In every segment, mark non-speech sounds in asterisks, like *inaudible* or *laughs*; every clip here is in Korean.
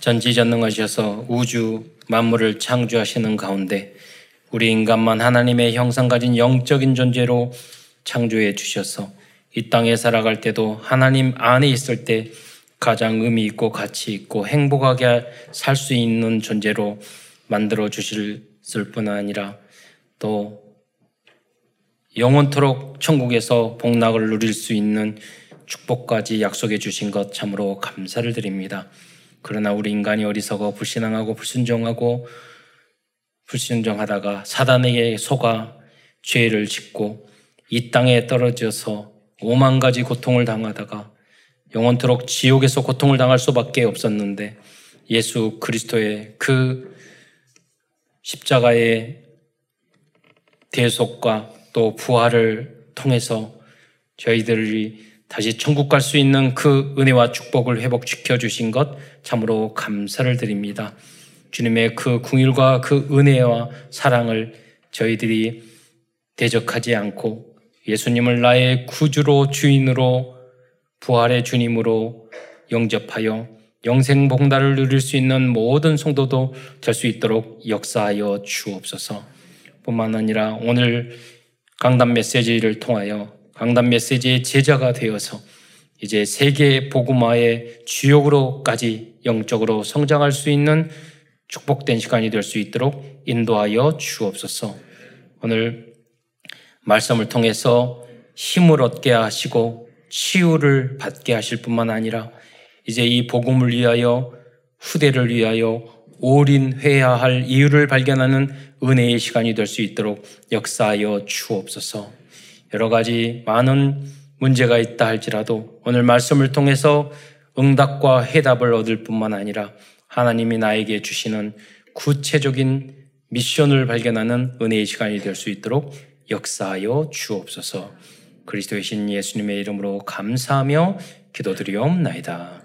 전지전능하셔서 우주 만물을 창조하시는 가운데 우리 인간만 하나님의 형상 가진 영적인 존재로 창조해 주셔서 이 땅에 살아갈 때도 하나님 안에 있을 때 가장 의미 있고 가치 있고 행복하게 살 수 있는 존재로 만들어 주실 뿐 아니라 또 영원토록 천국에서 복락을 누릴 수 있는 축복까지 약속해 주신 것 참으로 감사를 드립니다. 그러나 우리 인간이 어리석어 불신앙하고 불순종하고 불순종하다가 사단에게 속아 죄를 짓고 이 땅에 떨어져서 오만 가지 고통을 당하다가 영원토록 지옥에서 고통을 당할 수밖에 없었는데 예수 그리스도의 그 십자가의 대속과 또 부활을 통해서 저희들이 다시 천국 갈 수 있는 그 은혜와 축복을 회복시켜 주신 것 참으로 감사를 드립니다. 주님의 그 궁일과 그 은혜와 사랑을 저희들이 대적하지 않고 예수님을 나의 구주로 주인으로 부활의 주님으로 영접하여 영생 복날을 누릴 수 있는 모든 성도도 될 수 있도록 역사하여 주옵소서. 뿐만 아니라 오늘 강단 메시지를 통하여 강단 메시지의 제자가 되어서 이제 세계 복음화의 주역으로까지 영적으로 성장할 수 있는 축복된 시간이 될 수 있도록 인도하여 주옵소서. 오늘 말씀을 통해서 힘을 얻게 하시고 치유를 받게 하실 뿐만 아니라 이제 이 복음을 위하여 후대를 위하여 올인해야 할 이유를 발견하는 은혜의 시간이 될 수 있도록 역사하여 주옵소서. 여러 가지 많은 문제가 있다 할지라도 오늘 말씀을 통해서 응답과 해답을 얻을 뿐만 아니라 하나님이 나에게 주시는 구체적인 미션을 발견하는 은혜의 시간이 될 수 있도록 역사하여 주옵소서. 그리스도의 신 예수님의 이름으로 감사하며 기도드리옵나이다.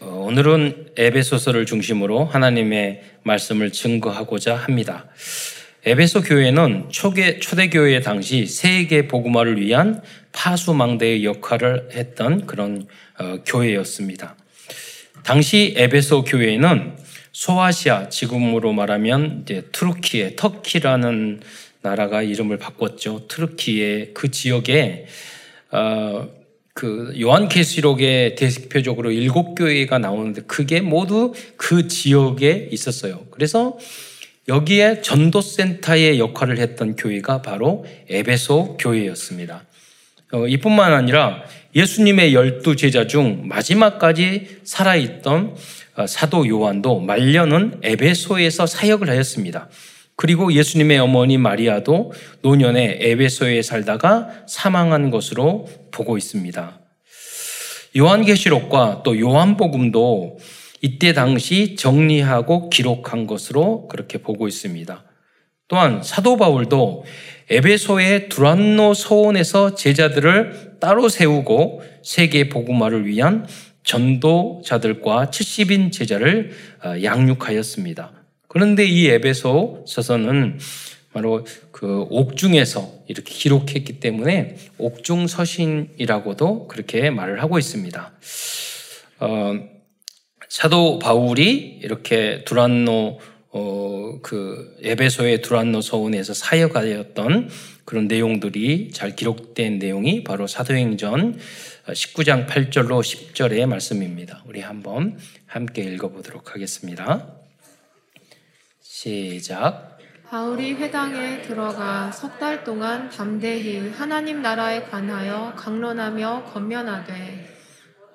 어, 오늘은 에베소서를 중심으로 하나님의 말씀을 증거하고자 합니다. 에베소 교회는 초대, 초대교회 당시 세계 복음화를 위한 파수망대의 역할을 했던 그런 어, 교회였습니다. 당시 에베소 교회는 소아시아, 지금으로 말하면 이제 트루키의 터키라는 나라가 이름을 바꿨죠. 트루키의 그 지역에 어, 그 요한케시록의 대표적으로 일곱 교회가 나오는데 그게 모두 그 지역에 있었어요. 그래서 여기에 전도센터의 역할을 했던 교회가 바로 에베소 교회였습니다. 어, 이뿐만 아니라 예수님의 열두 제자 중 마지막까지 살아있던 어, 사도 요한도 말년은 에베소에서 사역을 하였습니다. 그리고 예수님의 어머니 마리아도 노년에 에베소에 살다가 사망한 것으로 보고 있습니다. 요한계시록과 또 요한복음도 이때 당시 정리하고 기록한 것으로 그렇게 보고 있습니다. 또한 사도 바울도 에베소의 두란노 서원에서 제자들을 따로 세우고 세계 복음화를 위한 전도자들과 70인 제자를 어, 양육하였습니다. 그런데 이 에베소 서서는 바로 그 옥중에서 이렇게 기록했기 때문에 옥중 서신이라고도 그렇게 말을 하고 있습니다. 어, 사도 바울이 이렇게 두란노 어, 그 에베소의 두란노 서원에서 사역하였던 그런 내용들이 잘 기록된 내용이 바로 사도행전 19장 8절로 10절의 말씀입니다. 우리 한번 함께 읽어보도록 하겠습니다. 시작. 바울이 회당에 들어가 석 달 동안 담대히 하나님 나라에 관하여 강론하며 권면하되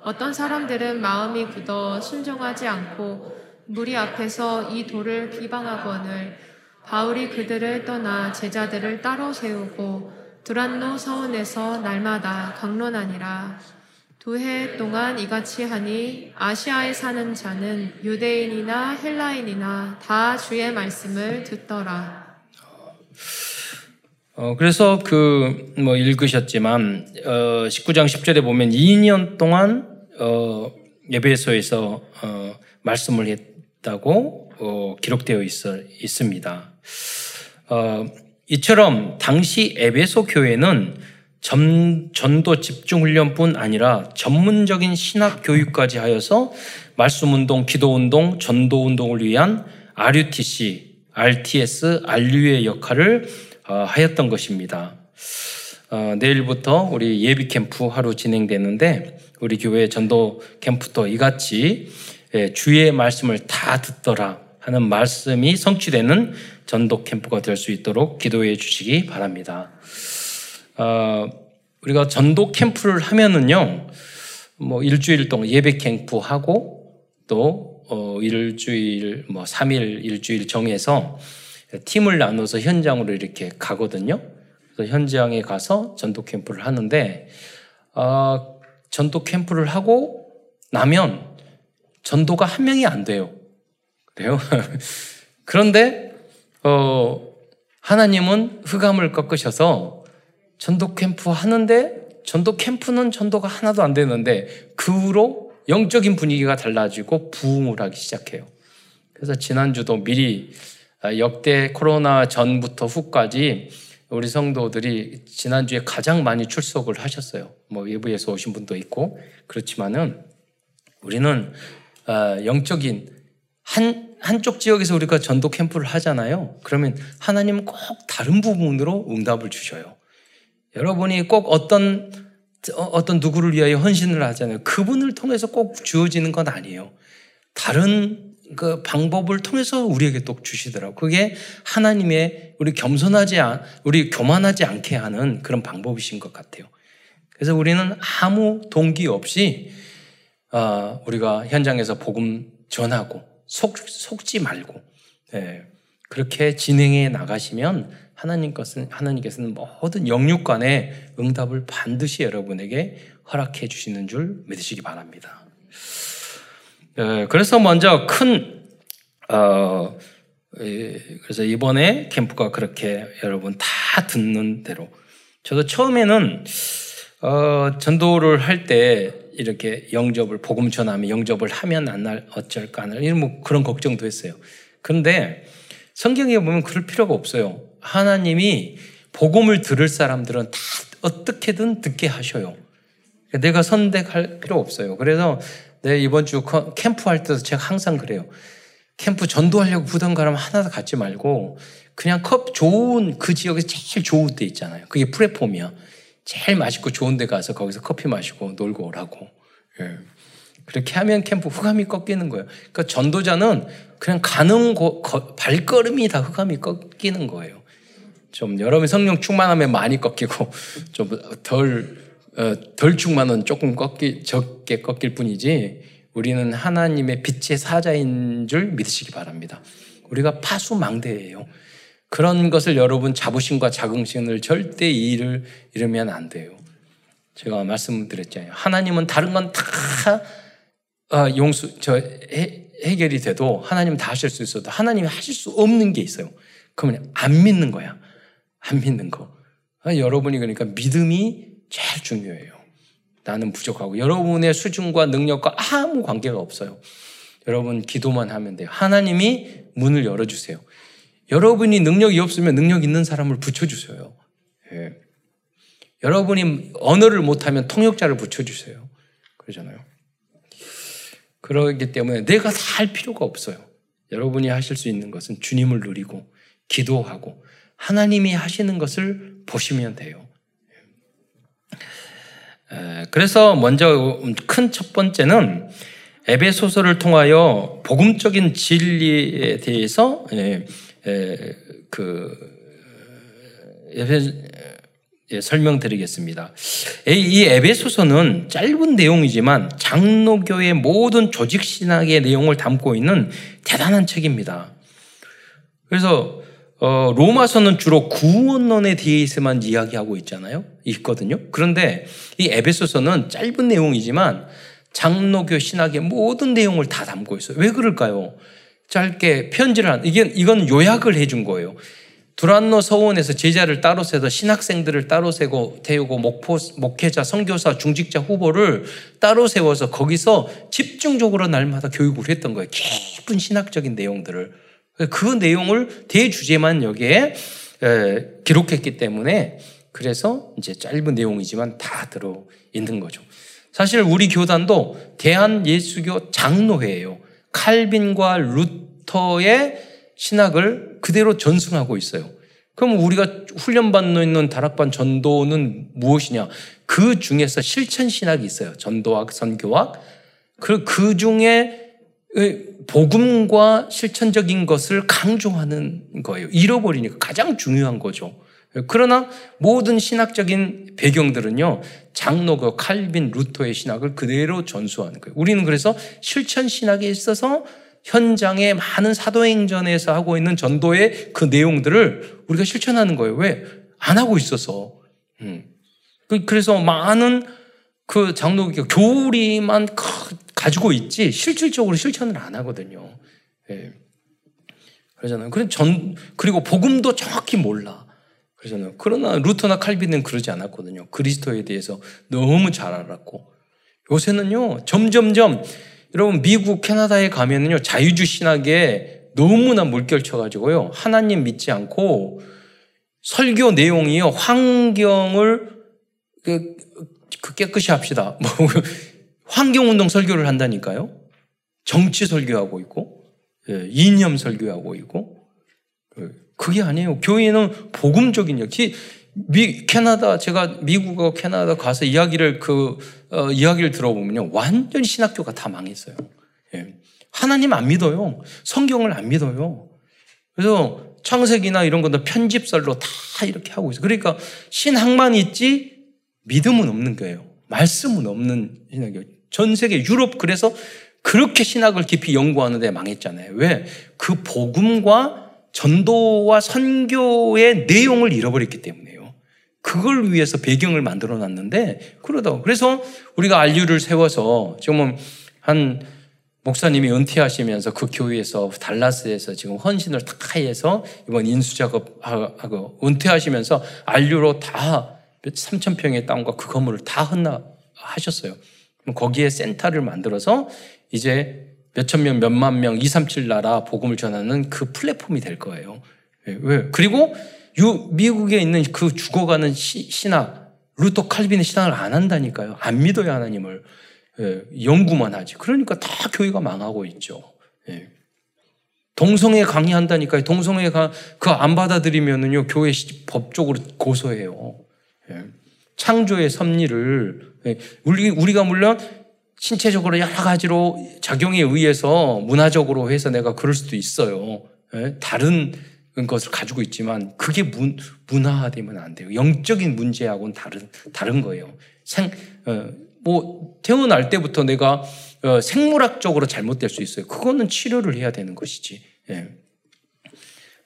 어떤 사람들은 마음이 굳어 순종하지 않고 무리 앞에서 이 돌을 비방하거늘 바울이 그들을 떠나 제자들을 따로 세우고 두란노 서원에서 날마다 강론하니라 두 해 동안 이같이 하니 아시아에 사는 자는 유대인이나 헬라인이나 다 주의 말씀을 듣더라. 어, 그래서 그, 뭐, 읽으셨지만, 어, 19장 10절에 보면 2년 동안 어, 예배소에서 어, 말씀을 했다고 어, 기록되어 있어, 있습니다. 어, 이처럼 당시 에베소 교회는 전, 전도 집중 훈련뿐 아니라 전문적인 신학 교육까지 하여서 말씀 운동, 기도 운동, 전도 운동을 위한 RUTC, RTS, RU의 역할을 어, 하였던 것입니다. 어, 내일부터 우리 예비 캠프 하루 진행되는데 우리 교회 전도 캠프도 이같이 예, 주의 말씀을 다 듣더라 하는 말씀이 성취되는 전도 캠프가 될 수 있도록 기도해 주시기 바랍니다. 어, 우리가 전도 캠프를 하면은요, 뭐 일주일 동안 예배 캠프 하고 또 어, 일주일 뭐 3일 일주일 정해서 팀을 나눠서 현장으로 이렇게 가거든요. 그래서 현장에 가서 전도 캠프를 하는데 어, 전도 캠프를 하고 나면 전도가 한 명이 안 돼요. 그래요? *laughs* 그런데 어, 하나님은 흑암을 꺾으셔서 전도 캠프 하는데 전도 캠프는 전도가 하나도 안 되는데 그 후로 영적인 분위기가 달라지고 부흥을 하기 시작해요. 그래서 지난주도 미리 아, 역대 코로나 전부터 후까지 우리 성도들이 지난주에 가장 많이 출석을 하셨어요. 뭐 외부에서 오신 분도 있고 그렇지만은 우리는 아, 영적인 한 한쪽 지역에서 우리가 전도 캠프를 하잖아요. 그러면 하나님은 꼭 다른 부분으로 응답을 주셔요. 여러분이 꼭 어떤 어떤 누구를 위하여 헌신을 하잖아요. 그분을 통해서 꼭 주어지는 건 아니에요. 다른 그 방법을 통해서 우리에게 또 주시더라고. 그게 하나님의 우리 겸손하지 않, 우리 교만하지 않게 하는 그런 방법이신 것 같아요. 그래서 우리는 아무 동기 없이 어, 우리가 현장에서 복음 전하고 속 속지 말고 예, 그렇게 진행해 나가시면 하나님 것은 하나님께서는 모든 영육간의 응답을 반드시 여러분에게 허락해 주시는 줄 믿으시기 바랍니다. 예, 그래서 먼저 큰 어, 예, 그래서 이번에 캠프가 그렇게 여러분 다 듣는 대로 저도 처음에는 어, 전도를 할 때 이렇게 영접을 복음 전하면 영접을 하면 안날 어쩔까 안 이런 뭐 그런 걱정도 했어요. 그런데 성경에 보면 그럴 필요가 없어요. 하나님이 복음을 들을 사람들은 다 어떻게든 듣게 하셔요. 내가 선택할 필요 없어요. 그래서 내 이번 주 캠프 할 때도 제가 항상 그래요. 캠프 전도하려고 부담 가면 하나도 갖지 말고 그냥 컵 좋은 그 지역에 제일 좋은 데 있잖아요. 그게 프레폼이야. 제일 맛있고 좋은 데 가서 거기서 커피 마시고 놀고 오라고. 예. 그렇게 하면 캠프 흑암이 꺾이는 거예요. 그러니까 전도자는 그냥 가는 거, 발걸음이 다 흑암이 꺾이는 거예요. 좀 여러분 성령 충만하면 많이 꺾이고 좀덜 어, 덜 충만은 조금 꺾기 적게 꺾일 뿐이지 우리는 하나님의 빛의 사자인 줄 믿으시기 바랍니다. 우리가 파수망대예요. 그런 것을 여러분 자부심과 자긍심을 절대 일을 이러면 안 돼요. 제가 말씀드렸잖아요. 하나님은 다른 건다 어, 용수 저 해, 해결이 돼도 하나님 다 하실 수 있어도 하나님이 하실 수 없는 게 있어요. 그러면 안 믿는 거야. 안 믿는 거. 아, 여러분이 그러니까 믿음이 제일 중요해요. 나는 부족하고 여러분의 수준과 능력과 아무 관계가 없어요. 여러분 기도만 하면 돼요. 하나님이 문을 열어주세요. 여러분이 능력이 없으면 능력 있는 사람을 붙여주세요. 예. 여러분이 언어를 못하면 통역자를 붙여주세요. 그러잖아요. 그러기 때문에 내가 다 할 필요가 없어요. 여러분이 하실 수 있는 것은 주님을 누리고 기도하고 하나님이 하시는 것을 보시면 돼요. 그래서 먼저 큰 첫 번째는 에베소서를 통하여 복음적인 진리에 대해서 그 예, 설명드리겠습니다. 이 에베소서는 짧은 내용이지만 장로교의 모든 조직 신학의 내용을 담고 있는 대단한 책입니다. 그래서 어, 로마서는 주로 구원론에 대해서만 이야기하고 있잖아요. 있거든요. 그런데 이 에베소서는 짧은 내용이지만 장로교 신학의 모든 내용을 다 담고 있어요. 왜 그럴까요? 짧게 편지를 한, 이게, 이건 요약을 해준 거예요. 두란노 서원에서 제자를 따로 세서 신학생들을 따로 세고 태우고 목포, 목회자, 선교사, 중직자 후보를 따로 세워서 거기서 집중적으로 날마다 교육을 했던 거예요. 깊은 신학적인 내용들을. 그 내용을 대주제만 여기에 기록했기 때문에 그래서 이제 짧은 내용이지만 다 들어 있는 거죠. 사실 우리 교단도 대한 예수교 장로회예요. 칼빈과 루터의 신학을 그대로 전승하고 있어요. 그럼 우리가 훈련받는 있는 다락반 전도는 무엇이냐? 그 중에서 실천 신학이 있어요. 전도학, 선교학. 그, 그 중에 복음과 실천적인 것을 강조하는 거예요. 잃어버리니까 가장 중요한 거죠. 그러나 모든 신학적인 배경들은요, 장로그 칼빈 루터의 신학을 그대로 전수하는 거예요. 우리는 그래서 실천 신학에 있어서 현장에 많은 사도행전에서 하고 있는 전도의 그 내용들을 우리가 실천하는 거예요. 왜? 안 하고 있어서. 음. 그, 그래서 많은 그 장로교 교리만 가지고 있지 실질적으로 실천을 안 하거든요. 예. 그러잖아요. 그래 전 그리고 복음도 정확히 몰라. 그러잖아요. 그러나 루터나 칼빈은 그러지 않았거든요. 그리스도에 대해서 너무 잘 알았고 요새는요 점점점 여러분 미국 캐나다에 가면은요 자유주 신학에 너무나 물결쳐가지고요 하나님 믿지 않고 설교 내용이요 환경을 그, 그 깨끗이 합시다. *laughs* 뭐 환경운동 설교를 한다니까요. 정치 설교하고 있고 예, 이념 설교하고 있고 그, 그게 아니에요. 교회는 복음적인 역시 미, 캐나다 제가 미국과 캐나다 가서 이야기를 그 어, 이야기를 들어보면요 완전히 신학교가 다 망했어요. 예. 하나님 안 믿어요. 성경을 안 믿어요. 그래서 창세기나 이런 것도 편집설로 다 이렇게 하고 있어요. 그러니까 신학만 있지 믿음은 없는 거예요. 말씀은 없는 신학이에요. 전 세계 유럽 그래서 그렇게 신학을 깊이 연구하는데 망했잖아요. 왜? 그 복음과 전도와 선교의 내용을 잃어버렸기 때문에. 그걸 위해서 배경을 만들어 놨는데 그러다 그래서 우리가 알류를 세워서 지금 한 목사님이 은퇴하시면서 그 교회에서 달라스에서 지금 헌신을 다 해서 이번 인수 작업하고 은퇴하시면서 알류로 다 3천 평의 땅과 그 건물을 다 헌나 하셨어요. 거기에 센터를 만들어서 이제 몇천 명, 몇만 명, 2, 3, 7 나라 복음을 전하는 그 플랫폼이 될 거예요. 왜? 그리고 유, 미국에 있는 그 죽어가는 시, 신학, 루터 칼빈의 신학을 안 한다니까요. 안 믿어요, 하나님을. 예, 연구만 하지. 그러니까 다 교회가 망하고 있죠. 예. 동성애 강의한다니까요. 동성애 그안 받아들이면은요, 교회 법적으로 고소해요. 예. 창조의 섭리를, 예. 우리, 우리가 물론 신체적으로 여러 가지로 작용에 의해서 문화적으로 해서 내가 그럴 수도 있어요. 예. 다른 것을 가지고 있지만 그게 문, 문화화되면 안 돼요. 영적인 문제하고는 다른 다른 거예요. 생, 어, 뭐 태어날 때부터 내가 어, 생물학적으로 잘못될 수 있어요. 그거는 치료를 해야 되는 것이지. 예.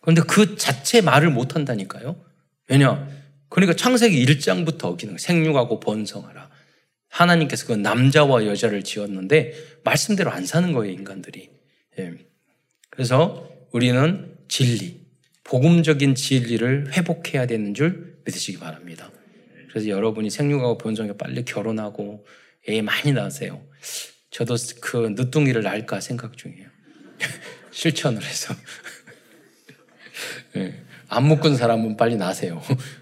그런데 그 자체 말을 못 한다니까요. 왜냐? 그러니까 창세기 1장부터 어기는 생육하고 번성하라. 하나님께서 그 남자와 여자를 지었는데 말씀대로 안 사는 거예요, 인간들이. 예. 그래서 우리는 진리, 복음적인 진리를 회복해야 되는 줄 믿으시기 바랍니다. 그래서 여러분이 생육하고 본성에 빨리 결혼하고 애 많이 낳으세요. 저도 그 늦둥이를 낳을까 생각 중이에요. *laughs* 실천을 해서. 네. *laughs* 안 묶은 사람은 빨리 나세요. *laughs*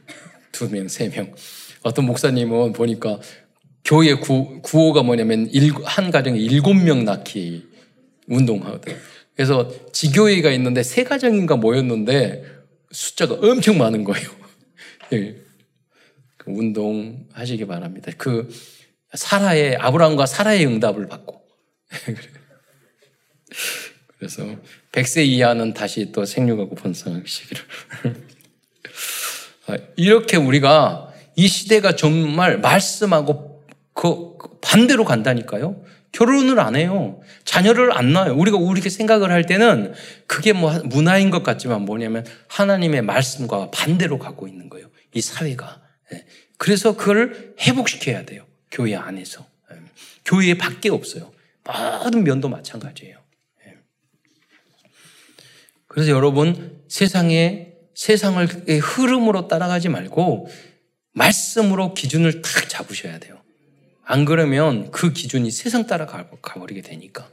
두 명, 세 명. 어떤 목사님은 보니까 교회 구, 구호가 뭐냐면 일, 한 가정에 일곱 명 낳기 운동하거든. 그래서 지교회가 있는데 세 가정인가 모였는데 숫자가 엄청 많은 거예요. *laughs* 예. 그 운동 하시기 바랍니다. 그 사라의 아브라함과 사라의 응답을 받고 *laughs* 그래서 100세 이하는 다시 또 생육하고 번성하시기를 아, *laughs* 이렇게 우리가 이 시대가 정말 말씀하고 그 반대로 간다니까요. 결혼을 안 해요. 자녀를 안 낳아요. 우리가 우리게 생각을 할 때는 그게 뭐 문화인 것 같지만 뭐냐면 하나님의 말씀과 반대로 가고 있는 거예요. 이 사회가. 예. 그래서 그걸 회복시켜야 돼요. 교회 안에서. 예. 교회 밖에 없어요. 모든 면도 마찬가지예요. 예. 그래서 여러분 세상에 세상을 흐름으로 따라가지 말고 말씀으로 기준을 딱 잡으셔야 돼요. 안 그러면 그 기준이 세상 따라 가버리게 되니까.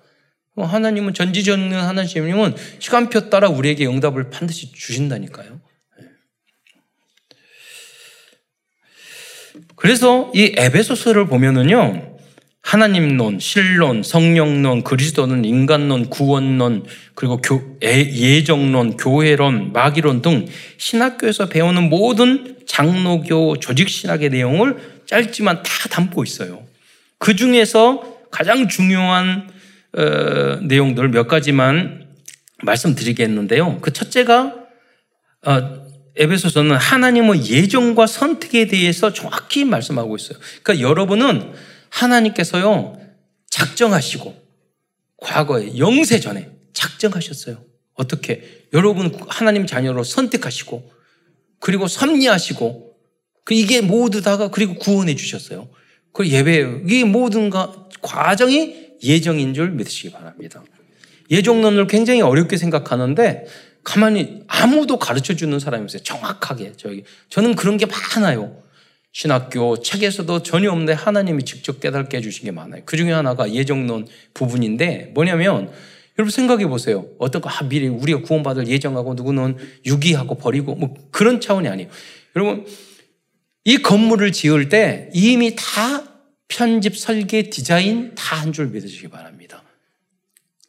하나님은 전지전능 하나님은 시간표 따라 우리에게 응답을 반드시 주신다니까요. 예. 그래서 이 에베소서를 보면은요. 하나님론, 신론, 성령론, 그리스도는 인간론, 구원론, 그리고 교, 예정론, 교회론, 마귀론 등 신학교에서 배우는 모든 장로교 조직 신학의 내용을 짧지만 다 담고 있어요. 그 중에서 가장 중요한 어, 내용들 몇 가지만 말씀드리겠는데요. 그 첫째가 어, 에베소서는 하나님의 예정과 선택에 대해서 정확히 말씀하고 있어요. 그러니까 여러분은 하나님께서요 작정하시고 과거에 영세 전에 작정하셨어요. 어떻게 여러분 하나님 자녀로 선택하시고 그리고 섭리하시고 그 이게 모두 다가 그리고 구원해 주셨어요. 그 예배 이게 모든 과정이 예정인 줄 믿으시기 바랍니다. 예정론을 굉장히 어렵게 생각하는데 가만히 아무도 가르쳐 주는 사람이 없어요. 정확하게 저기 저는 그런 게 많아요. 신학교 책에서도 전혀 없는데 하나님이 직접 깨닫게 해주신 게 많아요. 그 중에 하나가 예정론 부분인데 뭐냐면 여러분 생각해 보세요. 어떤 거, 아, 미리 우리가 구원받을 예정하고 누구는 유기하고 버리고 뭐 그런 차원이 아니에요. 여러분, 이 건물을 지을 때 이미 다 편집, 설계, 디자인 다 한 줄 믿으시기 바랍니다.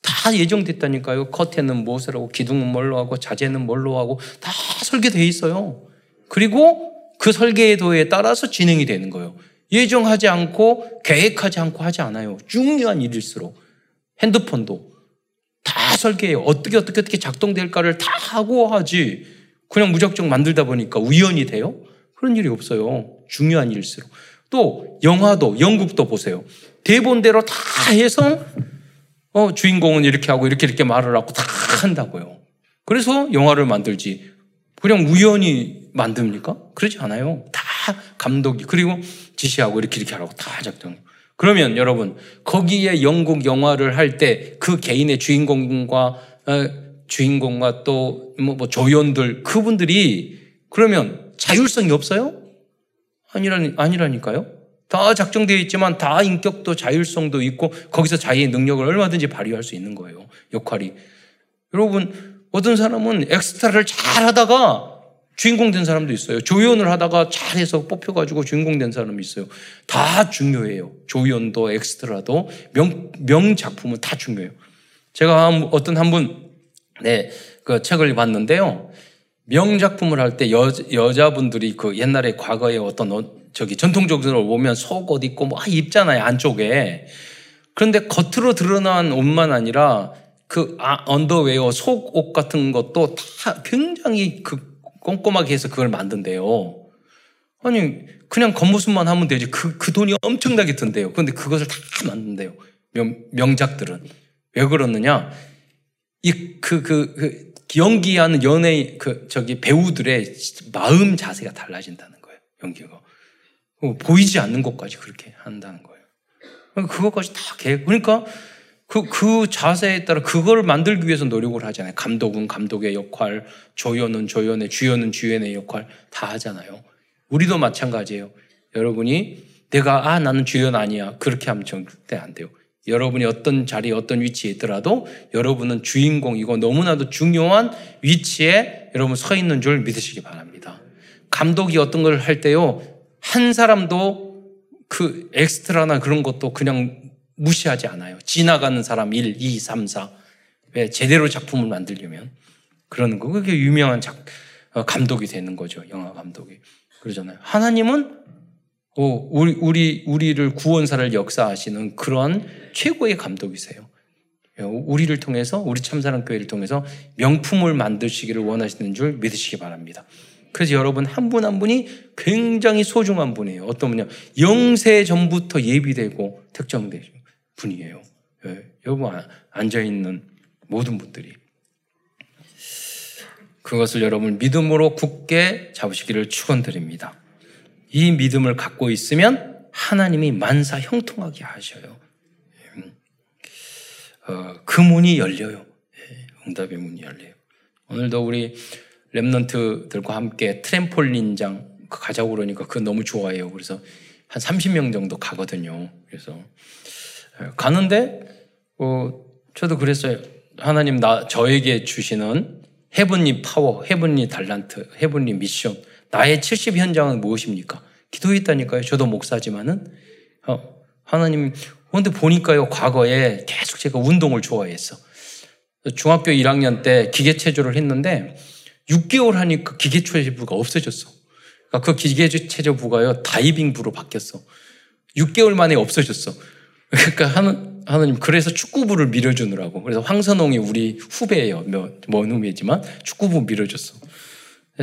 다 예정됐다니까요. 커튼은 무엇을 하고, 기둥은 뭘로 하고, 자재는 뭘로 하고, 다 설계되어 있어요. 그리고 그 설계도에 따라서 진행이 되는 거예요. 예정하지 않고, 계획하지 않고 하지 않아요. 중요한 일일수록. 핸드폰도 다 설계해요. 어떻게, 어떻게, 어떻게 작동될까를 다 하고 하지. 그냥 무작정 만들다 보니까 우연이 돼요? 그런 일이 없어요. 중요한 일일수록. 또 영화도 영국도 보세요. 대본대로 다 해서 어, 주인공은 이렇게 하고 이렇게 이렇게 말을 하고 다 한다고요. 그래서 영화를 만들지. 그냥 우연히 만듭니까? 그러지 않아요. 다 감독이 그리고 지시하고 이렇게 이렇게 하라고 다 작정. 그러면 여러분 거기에 영국 영화를 할 때 그 개인의 주인공과 어, 주인공과 또뭐 뭐 조연들 그분들이 그러면 자율성이 없어요? 아니라니, 아니라니까요. 다 작정되어 있지만 다 인격도 자율성도 있고 거기서 자기의 능력을 얼마든지 발휘할 수 있는 거예요. 역할이. 여러분, 어떤 사람은 엑스트라를 잘 하다가 주인공 된 사람도 있어요. 조연을 하다가 잘해서 뽑혀가지고 주인공 된 사람이 있어요. 다 중요해요. 조연도 엑스트라도 명, 명작품은 다 중요해요. 제가 어떤 한 분, 네, 그 책을 봤는데요. 명작품을 할 때 여자분들이 그 옛날에 과거에 어떤 어, 저기 전통적으로 보면 속옷 입고 뭐 입잖아요 안쪽에 그런데 겉으로 드러난 옷만 아니라 그 아, 언더웨어 속옷 같은 것도 다 굉장히 그 꼼꼼하게 해서 그걸 만든대요. 아니 그냥 겉모습만 하면 되지 그, 그 돈이 엄청나게 든대요. 그런데 그것을 다 만든대요. 명, 명작들은 왜 그러느냐? 이 그 그, 그 연기하는 연예 그 저기 배우들의 마음 자세가 달라진다는 거예요. 연기가 어, 보이지 않는 것까지 그렇게 한다는 거예요. 그것까지 다 계획. 그러니까 그, 그 자세에 따라 그걸 만들기 위해서 노력을 하잖아요. 감독은 감독의 역할, 조연은 조연의, 주연은 주연의 역할 다 하잖아요. 우리도 마찬가지예요. 여러분이 내가 아 나는 주연 아니야 그렇게 하면 절대 안 돼요. 여러분이 어떤 자리에 어떤 위치에 있더라도 여러분은 주인공이고 너무나도 중요한 위치에 여러분 서 있는 줄 믿으시기 바랍니다. 감독이 어떤 걸 할 때요, 한 사람도 그 엑스트라나 그런 것도 그냥 무시하지 않아요. 지나가는 사람 1, 2, 3, 4. 왜? 제대로 작품을 만들려면. 그러는 거. 그게 유명한 작, 어, 감독이 되는 거죠. 영화 감독이. 그러잖아요. 하나님은 오, 우리, 우리, 우리를 구원사를 역사하시는 그런 최고의 감독이세요. 우리를 통해서, 우리 참사랑교회를 통해서 명품을 만드시기를 원하시는 줄 믿으시기 바랍니다. 그래서 여러분 한 분한 한 분이 굉장히 소중한 분이에요. 어떤 분이냐. 영세 전부터 예비되고 특정된 분이에요. 예, 여러분 앉아 있는 모든 분들이. 그것을 여러분 믿음으로 굳게 잡으시기를 축원드립니다. 이 믿음을 갖고 있으면 하나님이 만사 형통하게 하셔요. 음. 어, 그 문이 열려요. 예, 응답의 문이 열려요. 오늘도 우리 랩런트들과 함께 트램폴린장 가자고 그러니까 그거 너무 좋아해요. 그래서 한 30명 정도 가거든요. 그래서 예, 가는데 어, 저도 그랬어요. 하나님 나 저에게 주시는 heavenly power, heavenly 달란트, heavenly mission 나의 70 현장은 무엇입니까? 기도했다니까요. 저도 목사지만은 어, 하나님 그런데 보니까요 과거에 계속 제가 운동을 좋아했어. 중학교 1학년 때 기계체조를 했는데 6개월 하니까 기계체조부가 없어졌어. 그러니까 그 기계체조부가요 다이빙부로 바뀌었어. 6개월 만에 없어졌어. 그러니까 하는, 하나님 그래서 축구부를 밀어주느라고. 그래서 황선홍이 우리 후배예요. 뭐, 먼 후배지만 축구부 밀어줬어.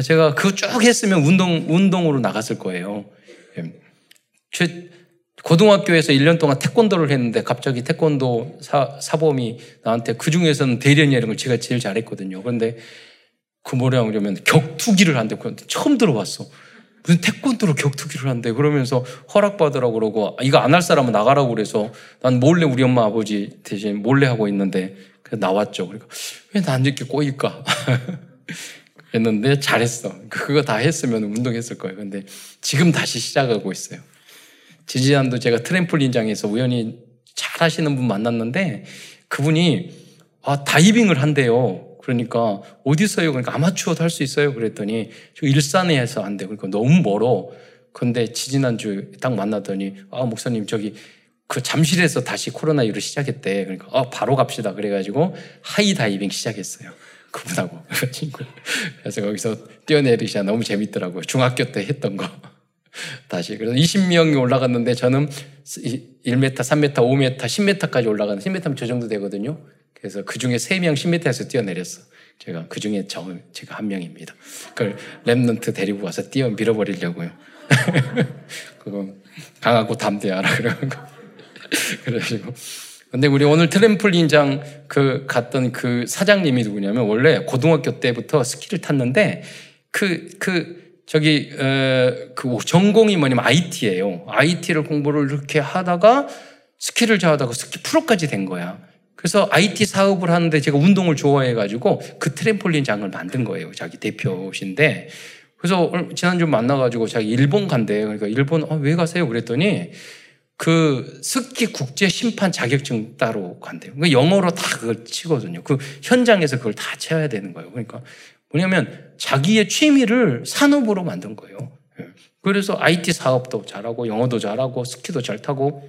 제가 그거 쭉 했으면 운동, 운동으로 나갔을 거예요. 제 예. 고등학교에서 1년 동안 태권도를 했는데 갑자기 태권도 사, 사범이 나한테 그 중에서는 대련이 이런 걸 제가 제일 잘했거든요. 그런데 그 뭐라 그러면 격투기를 한대. 처음 들어봤어. 무슨 태권도로 격투기를 한대. 그러면서 허락받으라고 그러고 이거 안 할 사람은 나가라고 그래서 난 몰래 우리 엄마 아버지 대신 몰래 하고 있는데 나왔죠. 그러니까 왜 난 이렇게 꼬일까? *laughs* 했는데 잘했어. 그거 다 했으면 운동했을 거예요. 근데 지금 다시 시작하고 있어요. 지지난도 제가 트램폴린장에서 우연히 잘 하시는 분 만났는데 그분이 아, 다이빙을 한대요. 그러니까 어디서요? 그러니까 아마추어도 할 수 있어요. 그랬더니 저 일산에 해서 안 돼. 그러니까 너무 멀어. 근데 지지난주 딱 만났더니 아 목사님 저기 그 잠실에서 다시 코로나 이후로 시작했대. 그러니까 아 바로 갑시다. 그래가지고 하이 다이빙 시작했어요. 그분하고 *laughs* 그 친구. 그래서 거기서 뛰어내리시자 너무 재밌더라고요. 중학교 때 했던 거. *laughs* 다시. 그래서 20명이 올라갔는데 저는 1m, 3m, 5m, 10m까지 올라가는 10m면 저 정도 되거든요. 그래서 그 중에 3명 10m에서 뛰어내렸어. 제가 그 중에 저, 제가 한 명입니다. 그걸 Remnant 데리고 와서 뛰어 밀어버리려고요. *laughs* 그거 강하고 담대하라 그러는 거. *laughs* 그래가지고. 근데 우리 오늘 트램플린장 그 갔던 그 사장님이 누구냐면 원래 고등학교 때부터 스키를 탔는데 그, 그, 저기, 에, 그 전공이 뭐냐면 IT예요. IT를 공부를 이렇게 하다가 스키를 잘하다가 스키 프로까지 된 거야. 그래서 IT 사업을 하는데 제가 운동을 좋아해가지고 그 트램폴린 장을 만든 거예요. 자기 대표신데. 그래서 지난주 만나가지고 자기 일본 간대요. 그러니까 일본, 어, 왜 가세요? 그랬더니 그 스키 국제 심판 자격증 따러 간대요. 그러니까 영어로 다 그걸 치거든요. 그 현장에서 그걸 다 채워야 되는 거예요. 그러니까 뭐냐면 자기의 취미를 산업으로 만든 거예요. 예. 그래서 IT 사업도 잘하고 영어도 잘하고 스키도 잘 타고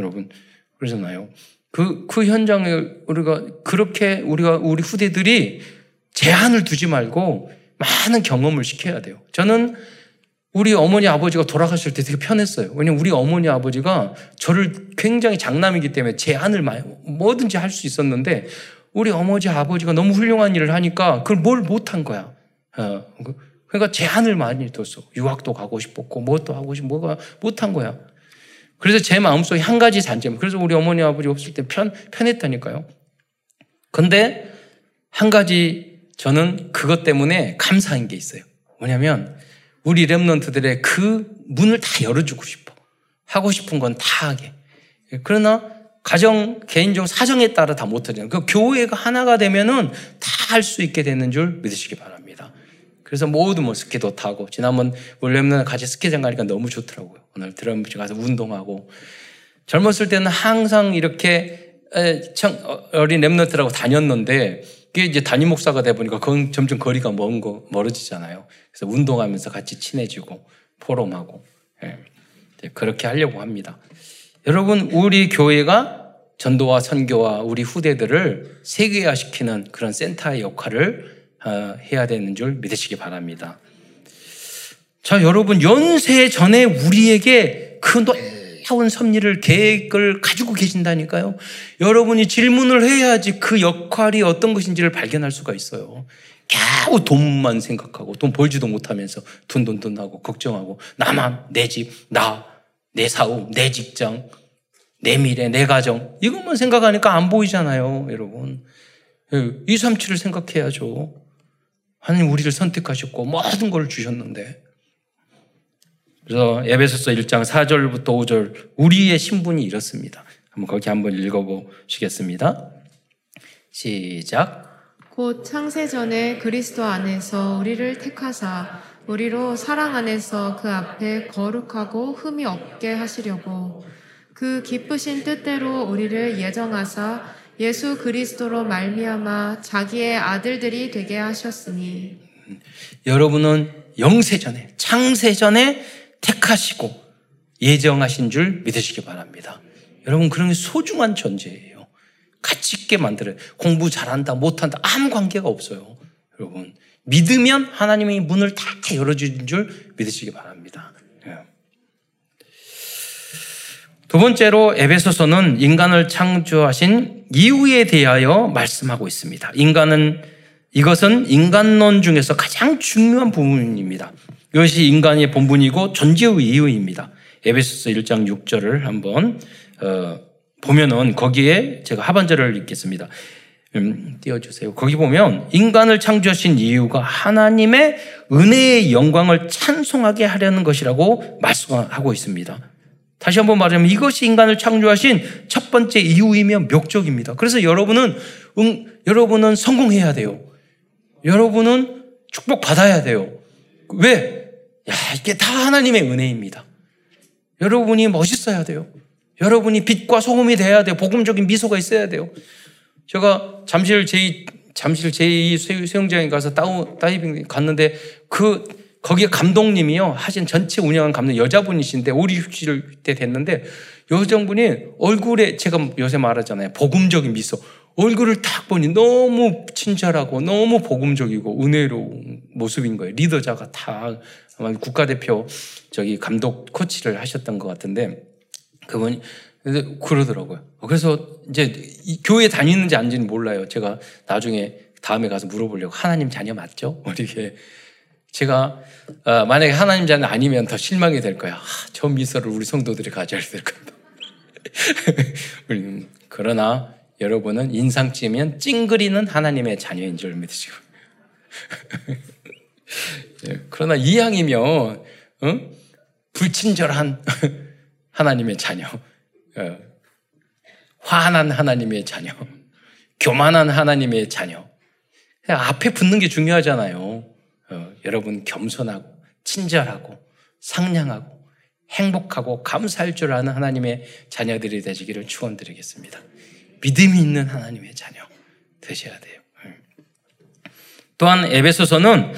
여러분 그러잖아요. 그, 그 현장에 우리가 그렇게 우리가 우리 후대들이 제한을 두지 말고 많은 경험을 시켜야 돼요. 저는 우리 어머니 아버지가 돌아가실 때 되게 편했어요. 왜냐면 우리 어머니 아버지가 저를 굉장히 장남이기 때문에 제한을 뭐든지 할 수 있었는데 우리 어머니 아버지가 너무 훌륭한 일을 하니까 그걸 뭘 못한 거야. 어, 그러니까 제한을 많이 뒀어. 유학도 가고 싶었고, 뭐도 하고 싶고, 뭐가 못한 거야. 그래서 제 마음속에 한 가지 단점. 그래서 우리 어머니 아버지 없을 때 편, 편했다니까요. 근데 한 가지 저는 그것 때문에 감사한 게 있어요. 뭐냐면 우리 랩런트들의 그 문을 다 열어주고 싶어. 하고 싶은 건 다 하게. 그러나 가정, 개인적 사정에 따라 다 못하잖아요. 그 교회가 하나가 되면은 다 할 수 있게 되는 줄 믿으시기 바랍니다. 그래서 모두 뭐 스키도 타고, 지난번 Remnant 같이 스키장 가니까 너무 좋더라고요. 오늘 드럼부시 가서 운동하고 젊었을 때는 항상 이렇게 어린 Remnant라고 다녔는데 그게 이제 담임 목사가 돼 보니까 그건 점점 거리가 먼 거, 멀어지잖아요. 그래서 운동하면서 같이 친해지고 포럼하고 예. 그렇게 하려고 합니다. 여러분 우리 교회가 전도와 선교와 우리 후대들을 세계화시키는 그런 센터의 역할을 어, 해야 되는 줄 믿으시기 바랍니다. 자, 여러분, 연세 전에 우리에게 그 놀라운 섭리를, 계획을 가지고 계신다니까요. 여러분이 질문을 해야지 그 역할이 어떤 것인지를 발견할 수가 있어요. 겨우 돈만 생각하고, 돈 벌지도 못하면서 돈, 돈, 돈 하고, 걱정하고, 나만, 내 집, 나, 내 사업, 내 직장, 내 미래, 내 가정. 이것만 생각하니까 안 보이잖아요, 여러분. 2, 3, 7을 생각해야죠. 하나님 우리를 선택하셨고, 모든 걸 주셨는데. 그래서 에베소서 1장 4절부터 5절 우리의 신분이 이렇습니다. 한번 거기 한번 읽어보시겠습니다. 시작. 곧 창세 전에 그리스도 안에서 우리를 택하사 우리로 사랑 안에서 그 앞에 거룩하고 흠이 없게 하시려고 그 기쁘신 뜻대로 우리를 예정하사 예수 그리스도로 말미암아 자기의 아들들이 되게 하셨으니 여러분은 영세 전에 창세 전에 택하시고 예정하신 줄 믿으시기 바랍니다. 여러분 그런 게 소중한 존재예요. 가치 있게 만들어요. 공부 잘한다 못한다 아무 관계가 없어요. 여러분 믿으면 하나님이 문을 다 열어주는 줄 믿으시기 바랍니다. 예. 두 번째로 에베소서는 인간을 창조하신 이유에 대하여 말씀하고 있습니다. 인간은 이것은 인간론 중에서 가장 중요한 부분입니다. 이것이 인간의 본분이고 존재의 이유입니다. 에베소서 1장 6절을 한번 어, 보면은 거기에 제가 하반절을 읽겠습니다. 음, 띄워주세요. 거기 보면 인간을 창조하신 이유가 하나님의 은혜의 영광을 찬송하게 하려는 것이라고 말씀하고 있습니다. 다시 한번 말하면 이것이 인간을 창조하신 첫 번째 이유이며 목적입니다. 그래서 여러분은 응, 여러분은 성공해야 돼요. 여러분은 축복 받아야 돼요. 왜? 야, 이게 다 하나님의 은혜입니다. 여러분이 멋있어야 돼요. 여러분이 빛과 소금이 돼야 돼요. 복음적인 미소가 있어야 돼요. 제가 잠실 제 잠실 제2 수영장에 가서 다우, 다이빙 갔는데 그 거기에 감독님이요 하신 전체 운영한 감독 여자분이신데 5, 60대 됐는데 여성분이 얼굴에 제가 요새 말하잖아요 복음적인 미소 얼굴을 딱 보니 너무 친절하고 너무 복음적이고 은혜로운 모습인 거예요 리더자가 다 국가대표 저기 감독 코치를 하셨던 것 같은데 그분이 그러더라고요. 그래서 이제 교회 다니는지 아닌지는 몰라요. 제가 나중에 다음에 가서 물어보려고 하나님 자녀 맞죠? 이렇게 제가 어, 만약에 하나님 자녀 아니면 더 실망이 될 거야. 아, 저 미소를 우리 성도들이 가져야 될 겁니다. *laughs* 그러나 여러분은 인상 찌면 찡그리는 하나님의 자녀인 줄 믿으시고. *laughs* 예, 그러나 이왕이면 응? 불친절한 *laughs* 하나님의 자녀, 어, 화난 하나님의 자녀, 교만한 하나님의 자녀. 앞에 붙는 게 중요하잖아요. 어, 여러분 겸손하고 친절하고 상냥하고 행복하고 감사할 줄 아는 하나님의 자녀들이 되시기를 축원드리겠습니다. 믿음이 있는 하나님의 자녀 되셔야 돼요. 음. 또한 에베소서는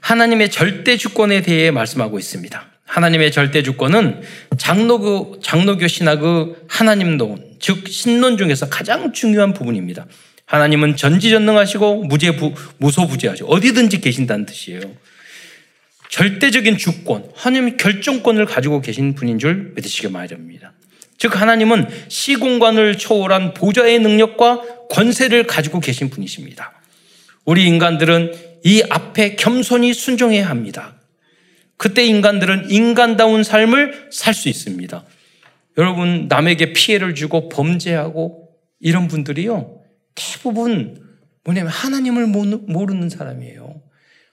하나님의 절대 주권에 대해 말씀하고 있습니다. 하나님의 절대 주권은 장로교, 장로교 신학의 하나님론, 즉 신론 중에서 가장 중요한 부분입니다. 하나님은 전지전능하시고 무죄 무소부재하시고 어디든지 계신다는 뜻이에요. 절대적인 주권, 하나님 결정권을 가지고 계신 분인 줄 믿으시기 바랍니다. 즉 하나님은 시공간을 초월한 보좌의 능력과 권세를 가지고 계신 분이십니다. 우리 인간들은 이 앞에 겸손히 순종해야 합니다. 그때 인간들은 인간다운 삶을 살 수 있습니다. 여러분, 남에게 피해를 주고 범죄하고 이런 분들이요, 대부분 뭐냐면 하나님을 모르는 사람이에요.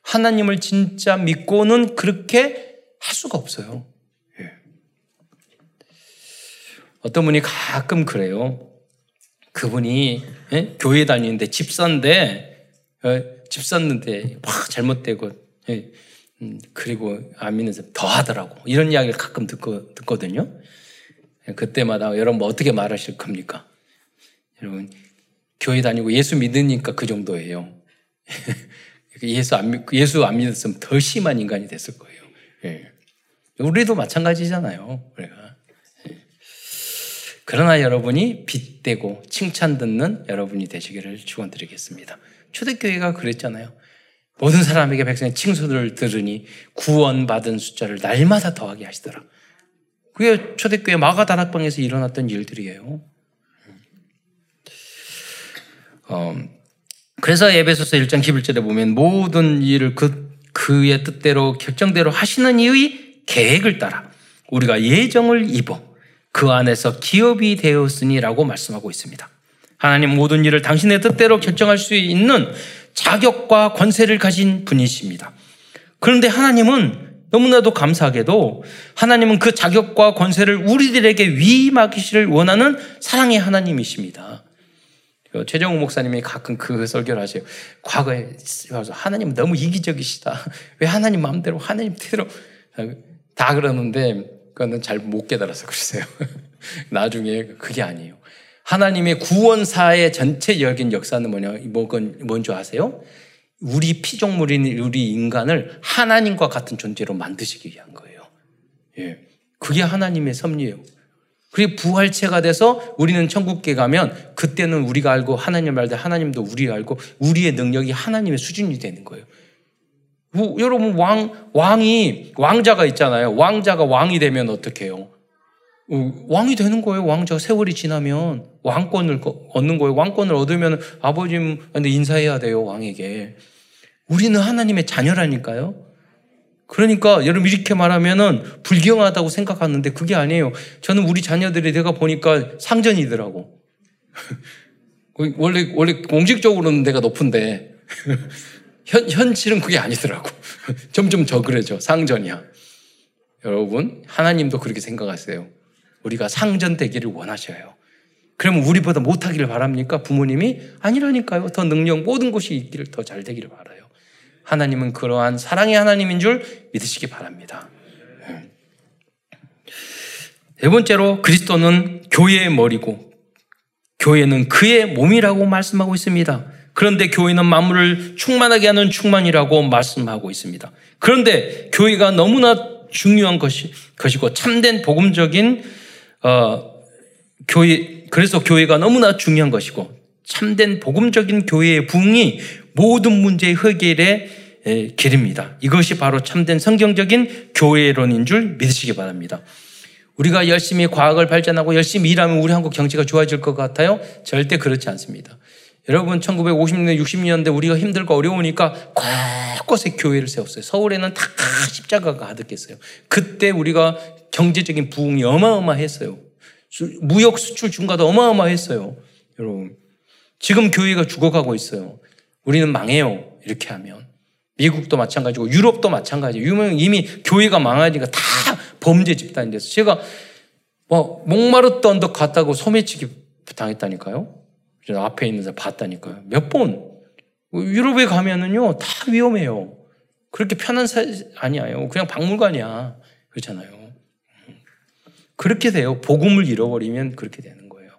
하나님을 진짜 믿고는 그렇게 할 수가 없어요. 예. 어떤 분이 가끔 그래요. 그분이 예? 교회 다니는데 집사인데 어, 집사인데 막 잘못되고 예? 음, 그리고 안 믿는 사람 더 하더라고. 이런 이야기를 가끔 듣고, 듣거든요. 그때마다 여러분 뭐 어떻게 말하실 겁니까? 여러분, 교회 다니고 예수 믿으니까 그 정도예요. *laughs* 예수 안, 믿, 예수 안 믿었으면 더 심한 인간이 됐을 거예요. 예. 우리도 마찬가지잖아요. 우리가. 예. 그러나 여러분이 빗대고 칭찬 듣는 여러분이 되시기를 축원드리겠습니다. 초대교회가 그랬잖아요. 모든 사람에게 백성의 칭송을 들으니 구원받은 숫자를 날마다 더하게 하시더라. 그게 초대교회 마가 다락방에서 일어났던 일들이에요. 어, 그래서 에베소서 1장 11절에 보면 모든 일을 그, 그의 뜻대로 결정대로 하시는 이의 계획을 따라 우리가 예정을 입어 그 안에서 기업이 되었으니라고 말씀하고 있습니다. 하나님 모든 일을 당신의 뜻대로 결정할 수 있는 자격과 권세를 가진 분이십니다. 그런데 하나님은 너무나도 감사하게도 하나님은 그 자격과 권세를 우리들에게 위임하기를 원하는 사랑의 하나님이십니다. 최정우 목사님이 가끔 그 설교를 하세요. 과거에 하나님 너무 이기적이시다. 왜 하나님 마음대로 하나님 대로 다 그러는데 그거는 잘 못 깨달아서 그러세요. *laughs* 나중에 그게 아니에요. 하나님의 구원사의 전체적인 역사는 뭐냐, 뭔지 아세요? 우리 피조물인 우리 인간을 하나님과 같은 존재로 만드시기 위한 거예요. 예. 그게 하나님의 섭리예요. 그게 부활체가 돼서 우리는 천국에 가면 그때는 우리가 알고 하나님 알때 하나님도 우리 알고 우리의 능력이 하나님의 수준이 되는 거예요. 뭐, 여러분 왕 왕이 왕자가 있잖아요. 왕자가 왕이 되면 어떻게 해요? 어, 왕이 되는 거예요. 왕자가 세월이 지나면 왕권을 얻는 거예요. 왕권을 얻으면 아버지한테 인사해야 돼요. 왕에게. 우리는 하나님의 자녀라니까요. 그러니까 여러분 이렇게 말하면은 불경하다고 생각하는데 그게 아니에요. 저는 우리 자녀들이 내가 보니까 상전이더라고. *laughs* 원래 원래 공식적으로는 내가 높은데 *laughs* 현 현실은 그게 아니더라고. *laughs* 점점 저 그래져 상전이야. 여러분 하나님도 그렇게 생각하세요. 우리가 상전되기를 원하셔요. 그러면 우리보다 못하기를 바랍니까? 부모님이? 아니라니까요. 더 능력, 모든 것이 있기를 더 잘 되기를 바라요. 하나님은 그러한 사랑의 하나님인 줄 믿으시기 바랍니다. 네 번째로 그리스도는 교회의 머리고 교회는 그의 몸이라고 말씀하고 있습니다. 그런데 교회는 만물을 충만하게 하는 충만이라고 말씀하고 있습니다. 그런데 교회가 너무나 중요한 것이, 것이고 참된 복음적인 어, 교회 그래서 교회가 너무나 중요한 것이고 참된 복음적인 교회의 부흥이 모든 문제의 해결의 길입니다. 이것이 바로 참된 성경적인 교회론인 줄 믿으시기 바랍니다. 우리가 열심히 과학을 발전하고 열심히 일하면 우리 한국 경제가 좋아질 것 같아요? 절대 그렇지 않습니다. 여러분 1950년대 60년대 우리가 힘들고 어려우니까 곳곳에 교회를 세웠어요. 서울에는 다 십자가가 가득했어요. 그때 우리가 경제적인 부흥이 어마어마했어요. 무역 수출 증가도 어마어마했어요. 여러분. 지금 교회가 죽어가고 있어요. 우리는 망해요. 이렇게 하면. 미국도 마찬가지고 유럽도 마찬가지. 유명 이미 교회가 망하니까 다 범죄 집단이 돼서 제가 뭐 목마르던 언덕 갔다고 소매치기 당했다니까요. 앞에 있는 데 봤다니까요. 몇 번. 유럽에 가면은요 다 위험해요. 그렇게 편한 사 아니에요. 그냥 박물관이야. 그렇잖아요. 그렇게 돼요. 복음을 잃어버리면 그렇게 되는 거예요.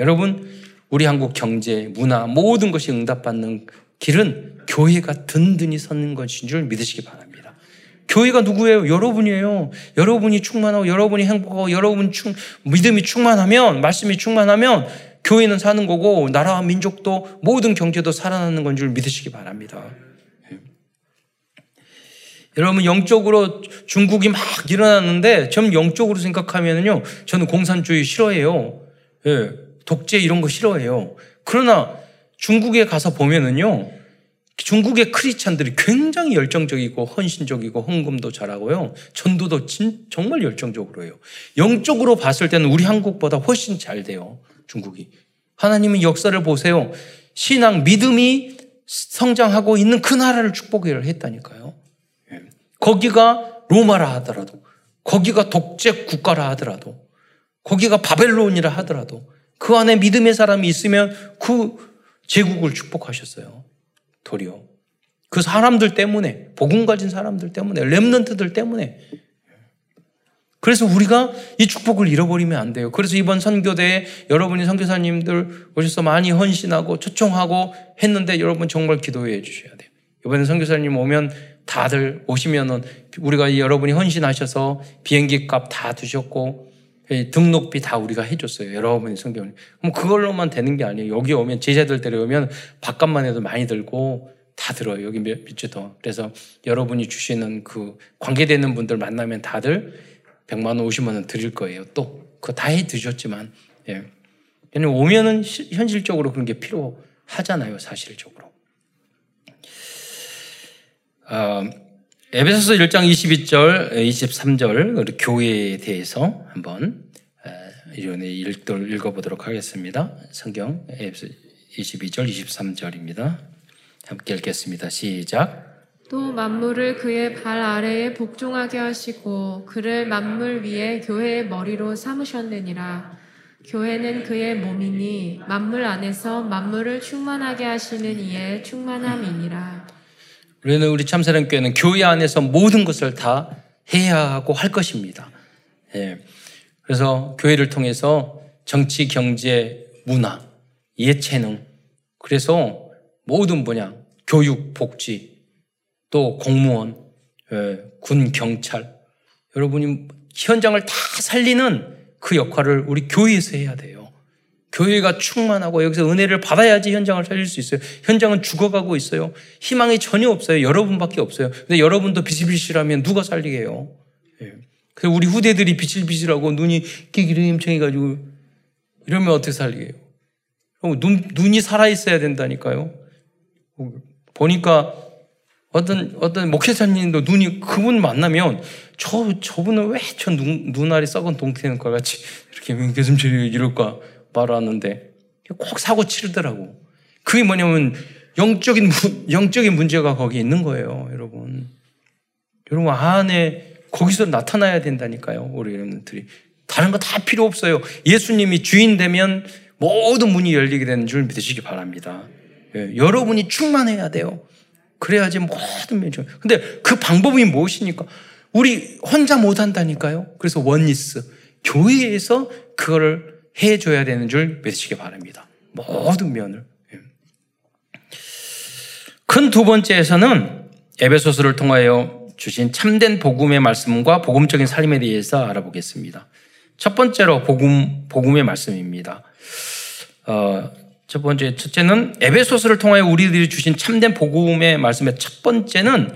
여러분, 우리 한국 경제, 문화, 모든 것이 응답받는 길은 교회가 든든히 서는 것인 줄 믿으시기 바랍니다. 교회가 누구예요? 여러분이에요. 여러분이 충만하고, 여러분이 행복하고, 여러분 충, 믿음이 충만하면, 말씀이 충만하면, 교회는 사는 거고, 나라와 민족도, 모든 경제도 살아나는 건 줄 믿으시기 바랍니다. 여러분 영적으로 중국이 막 일어났는데 전 영적으로 생각하면요 저는 공산주의 싫어해요. 예, 독재 이런 거 싫어해요. 그러나 중국에 가서 보면은요 중국의 크리스찬들이 굉장히 열정적이고 헌신적이고 헌금도 잘하고요 전도도 진, 정말 열정적으로 해요. 영적으로 봤을 때는 우리 한국보다 훨씬 잘 돼요. 중국이 하나님의 역사를 보세요. 신앙 믿음이 성장하고 있는 그 나라를 축복을 했다니까요. 거기가 로마라 하더라도, 거기가 독재 국가라 하더라도, 거기가 바벨론이라 하더라도, 그 안에 믿음의 사람이 있으면 그 제국을 축복하셨어요. 도리어. 그 사람들 때문에, 복음 가진 사람들 때문에, 렘넌트들 때문에. 그래서 우리가 이 축복을 잃어버리면 안 돼요. 그래서 이번 선교대에 여러분이 선교사님들 오셔서 많이 헌신하고 초청하고 했는데 여러분 정말 기도해 주셔야 돼요. 이번에 선교사님 오면 다들 오시면은 우리가 여러분이 헌신하셔서 비행기 값 다 두셨고 등록비 다 우리가 해줬어요. 여러분이 성경을. 그럼 그걸로만 되는 게 아니에요. 여기 오면 제자들 데려오면 밥값만 해도 많이 들고 다 들어요. 여기 몇, 주 더. 그래서 여러분이 주시는 그 관계되는 분들 만나면 다들 100만 원, 50만 원 드릴 거예요. 또. 그거 다 해 드셨지만. 예. 오면은 현실적으로 그런 게 필요하잖아요. 사실적으로. 어, 에베소서 1장 22절, 23절 교회에 대해서 한번 이번에 읽어보도록 하겠습니다. 성경 에베소 22절, 23절입니다. 함께 읽겠습니다. 시작. 또 만물을 그의 발 아래에 복종하게 하시고 그를 만물 위에 교회의 머리로 삼으셨느니라. 교회는 그의 몸이니 만물 안에서 만물을 충만하게 하시는 이의 충만함이니라. 우리는 우리 참사랑교회는 교회 안에서 모든 것을 다 해야 하고 할 것입니다. 예. 그래서 교회를 통해서 정치, 경제, 문화, 예체능, 그래서 모든 분야, 교육, 복지, 또 공무원, 예, 군, 경찰, 여러분이 현장을 다 살리는 그 역할을 우리 교회에서 해야 돼요. 교회가 충만하고 여기서 은혜를 받아야지 현장을 살릴 수 있어요. 현장은 죽어가고 있어요. 희망이 전혀 없어요. 여러분밖에 없어요. 근데 여러분도 비실비실하면 누가 살리게요? 예. 그래서 우리 후대들이 비실비실하고 눈이 끼기름청해가지고 이러면 어떻게 살리게요? 눈, 눈이 살아있어야 된다니까요. 보니까 어떤, 어떤 목회자님도 눈이 그분 만나면 저, 저분은 왜 저 눈알이 썩은 동태는과 같이 이렇게 교수님 이럴까 말하는데 꼭 사고 치르더라고. 그게 뭐냐면 영적인, 영적인 문제가 거기 있는 거예요, 여러분. 여러분 안에 거기서 나타나야 된다니까요, 우리 여러분들이. 다른 거 다 필요 없어요. 예수님이 주인 되면 모든 문이 열리게 되는 줄 믿으시기 바랍니다. 예, 여러분이 충만해야 돼요. 그래야지 모든 면이 근데 그 방법이 무엇입니까? 우리 혼자 못 한다니까요. 그래서 원리스 교회에서 그거를 해줘야 되는 줄 믿으시기 바랍니다. 모든 면을. 예. 큰두 번째에서는 에베소스를 통하여 주신 참된 복음의 말씀과 복음적인 삶에 대해서 알아보겠습니다. 첫 번째로 복음 복음의 말씀입니다. 어, 첫 번째, 첫째는 에베소스를 통하여 우리들이 주신 참된 복음의 말씀의 첫 번째는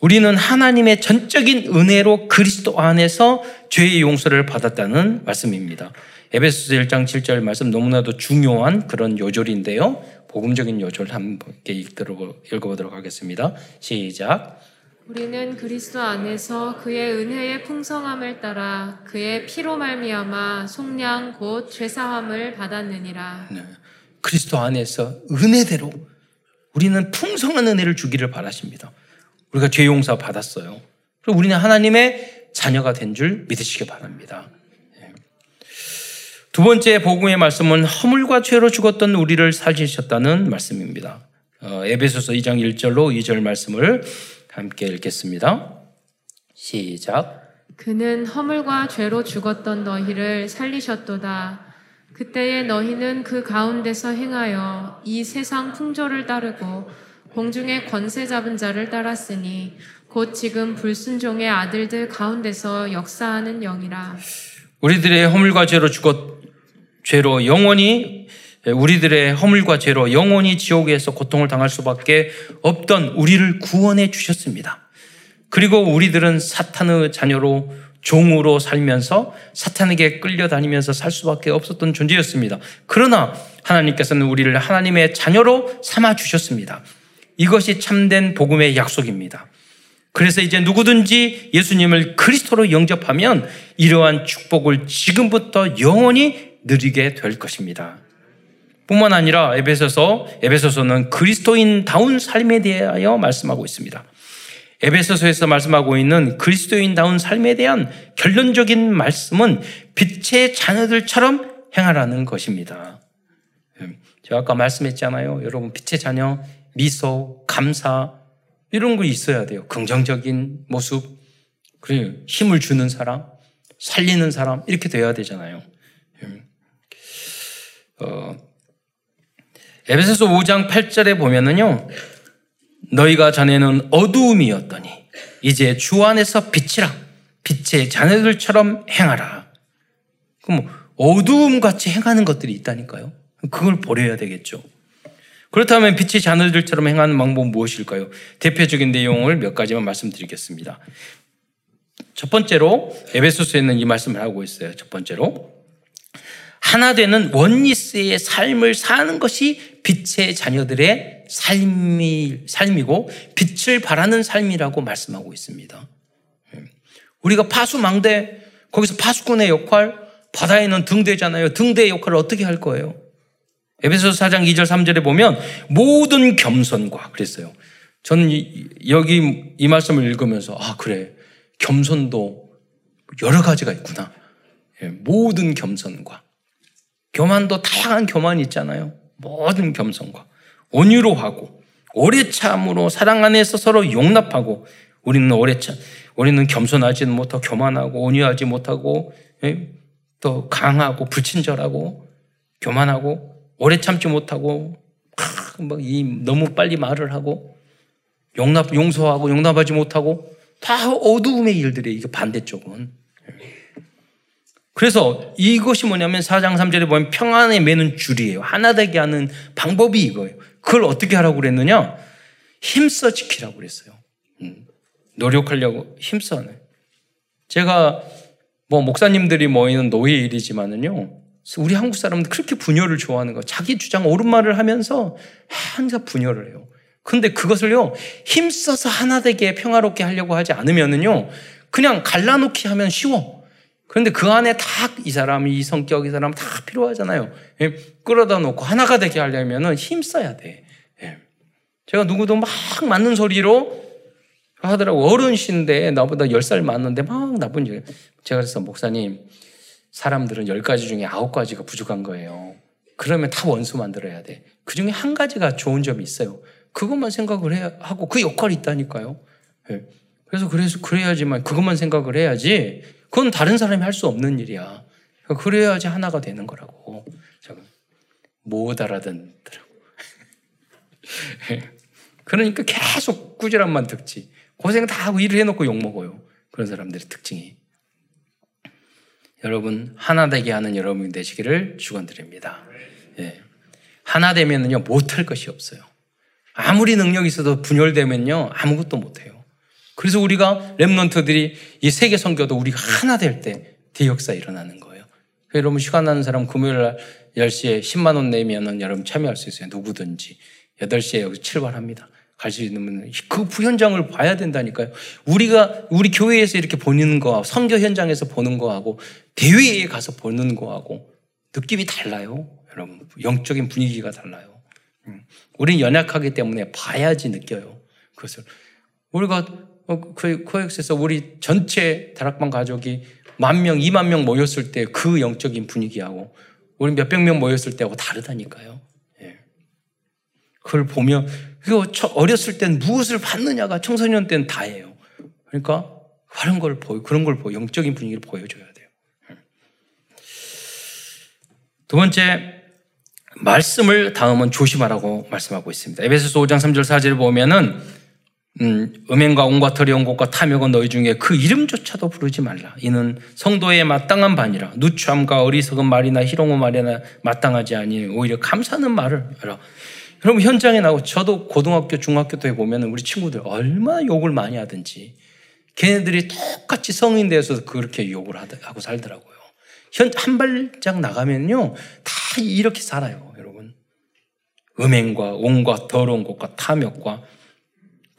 우리는 하나님의 전적인 은혜로 그리스도 안에서 죄의 용서를 받았다는 말씀입니다. 에베소서 1장 7절 말씀 너무나도 중요한 그런 요절인데요. 복음적인 요절 함께 읽어보도록 하겠습니다. 시작. 우리는 그리스도 안에서 그의 은혜의 풍성함을 따라 그의 피로 말미암아 속량 곧 죄사함을 받았느니라. 네. 그리스도 안에서 은혜대로 우리는 풍성한 은혜를 주기를 바라십니다. 우리가 죄 용서 받았어요. 그리고 우리는 하나님의 자녀가 된 줄 믿으시기 바랍니다. 예. 두 번째 복음의 말씀은 허물과 죄로 죽었던 우리를 살리셨다는 말씀입니다. 어, 에베소서 2장 1절로 2절 말씀을 함께 읽겠습니다. 시작. 그는 허물과 죄로 죽었던 너희를 살리셨도다. 그때에 너희는 그 가운데서 행하여 이 세상 풍조를 따르고 공중의 권세 잡은 자를 따랐으니 곧 지금 불순종의 아들들 가운데서 역사하는 영이라. 우리들의 허물과 죄로 죽었 죄로 영원히 우리들의 허물과 죄로 영원히 지옥에서 고통을 당할 수밖에 없던 우리를 구원해 주셨습니다. 그리고 우리들은 사탄의 자녀로 종으로 살면서 사탄에게 끌려다니면서 살 수밖에 없었던 존재였습니다. 그러나 하나님께서는 우리를 하나님의 자녀로 삼아 주셨습니다. 이것이 참된 복음의 약속입니다. 그래서 이제 누구든지 예수님을 그리스도로 영접하면 이러한 축복을 지금부터 영원히 누리게 될 것입니다. 뿐만 아니라 에베소서 에베소서는 그리스도인다운 삶에 대하여 말씀하고 있습니다. 에베소서에서 말씀하고 있는 그리스도인다운 삶에 대한 결론적인 말씀은 빛의 자녀들처럼 행하라는 것입니다. 제가 아까 말씀했잖아요. 여러분, 빛의 자녀, 미소, 감사, 이런 거 있어야 돼요. 긍정적인 모습, 그리고 힘을 주는 사람, 살리는 사람, 이렇게 돼야 되잖아요. 어, 에베소서 5장 8절에 보면은요, 너희가 전에는 어두움이었더니 이제 주 안에서 빛이라 빛의 자녀들처럼 행하라. 그럼 뭐 어두움 같이 행하는 것들이 있다니까요. 그걸 버려야 되겠죠. 그렇다면 빛의 자녀들처럼 행하는 방법은 무엇일까요? 대표적인 내용을 몇 가지만 말씀드리겠습니다. 첫 번째로 에베소서에는 이 말씀을 하고 있어요. 첫 번째로 하나 되는 원리스의 삶을 사는 것이 빛의 자녀들의 삶이, 삶이고 빛을 바라는 삶이라고 말씀하고 있습니다. 예. 우리가 파수망대, 거기서 파수꾼의 역할, 바다에는 등대잖아요. 등대의 역할을 어떻게 할 거예요? 에베소 4장 2절 3절에 보면 모든 겸손과 그랬어요. 저는 여기 이 말씀을 읽으면서 아 그래 겸손도 여러 가지가 있구나. 예, 모든 겸손과 교만도 다양한 교만이 있잖아요. 모든 겸손과 온유로 하고 오래 참으로 사랑 안에서 서로 용납하고 우리는 오래 참 우리는 겸손하지 못하고 교만하고 온유하지 못하고 예, 또 강하고 불친절하고 교만하고 오래 참지 못하고 막이 너무 빨리 말을 하고 용납 용서하고 용납하지 못하고 다 어두움의 일들이 이게 반대쪽은. 그래서 이것이 뭐냐면 4장 3절에 보면 평안에 매는 줄이에요. 하나 되게 하는 방법이 이거예요. 그걸 어떻게 하라고 그랬느냐? 힘써 지키라고 그랬어요. 음. 노력하려고 힘써. 제가 뭐 목사님들이 모이는 노예 일이지만은요. 우리 한국 사람들 그렇게 분열을 좋아하는 거. 자기 주장 옳은 말을 하면서 항상 분열을 해요. 근데 그것을요, 힘써서 하나 되게 평화롭게 하려고 하지 않으면은요, 그냥 갈라놓기 하면 쉬워. 그런데 그 안에 다 이 사람이, 이 성격, 이 사람 다 필요하잖아요. 예, 끌어다 놓고 하나가 되게 하려면은 힘 써야 돼. 예. 제가 누구도 막 맞는 소리로 하더라고. 어른신데 나보다 10살 많은데 막 나쁜 일. 제가 그래서 목사님, 사람들은 10가지 중에 9가지가 부족한 거예요. 그러면 다 원수 만들어야 돼. 그 중에 한 가지가 좋은 점이 있어요. 그것만 생각을 해야 하고 그 역할이 있다니까요. 네. 그래서 그래서 그래야지만 그것만 생각을 해야지. 그건 다른 사람이 할 수 없는 일이야. 그래야지 하나가 되는 거라고. 못 알아듣더라고. *laughs* 그러니까 계속 꾸지람만 듣지. 고생 다 하고 일을 해놓고 욕먹어요. 그런 사람들의 특징이. 여러분, 하나 되게 하는 여러분이 되시기를 축원드립니다. 예. 하나 되면은요, 못할 것이 없어요. 아무리 능력이 있어도 분열되면요, 아무것도 못해요. 그래서 우리가 랩런트들이 이 세계 선교도 우리가 하나 될 때 대역사 일어나는 거예요. 여러분 시간 나는 사람 금요일 날 10시에 10만 원 내면은 여러분 참여할 수 있어요. 누구든지. 8시에 여기 출발합니다. 갈 수 있는 그 현장을 봐야 된다니까요. 우리가 우리 교회에서 이렇게 보는 거하고 선교 현장에서 보는 거하고 대회에 가서 보는 거하고 느낌이 달라요. 여러분 영적인 분위기가 달라요. 음. 우리는 연약하기 때문에 봐야지 느껴요. 그것을. 우리가 어, 그 코엑스에서 우리 전체 다락방 가족이 만 명, 이만 명 모였을 때 그 영적인 분위기하고 우리 몇백 명 모였을 때하고 다르다니까요. 예. 그걸 보면 그 어렸을 땐 무엇을 받느냐가 청소년 때는 다예요. 그러니까 그런 걸 보여, 그런 걸 보여, 영적인 분위기를 보여줘야 돼요. 예. 두 번째, 말씀을 다음은 조심하라고 말씀하고 있습니다. 에베소서 5장 3절 4절을 보면은 음, 음행과 온과 터리온 것과 탐욕은 너희 중에 그 이름조차도 부르지 말라. 이는 성도의 마땅한 반이라. 누추함과 어리석은 말이나 희롱의 말이나 마땅하지 아니 오히려 감사하는 말을 하라. 여러분 현장에 나고 저도 고등학교 중학교 때 보면 우리 친구들 얼마나 욕을 많이 하든지 걔네들이 똑같이 성인 되어서 그렇게 욕을 하고 살더라고요. 현, 한 발짝 나가면요 다 이렇게 살아요, 여러분. 음행과 온과 더러운 것과 탐욕과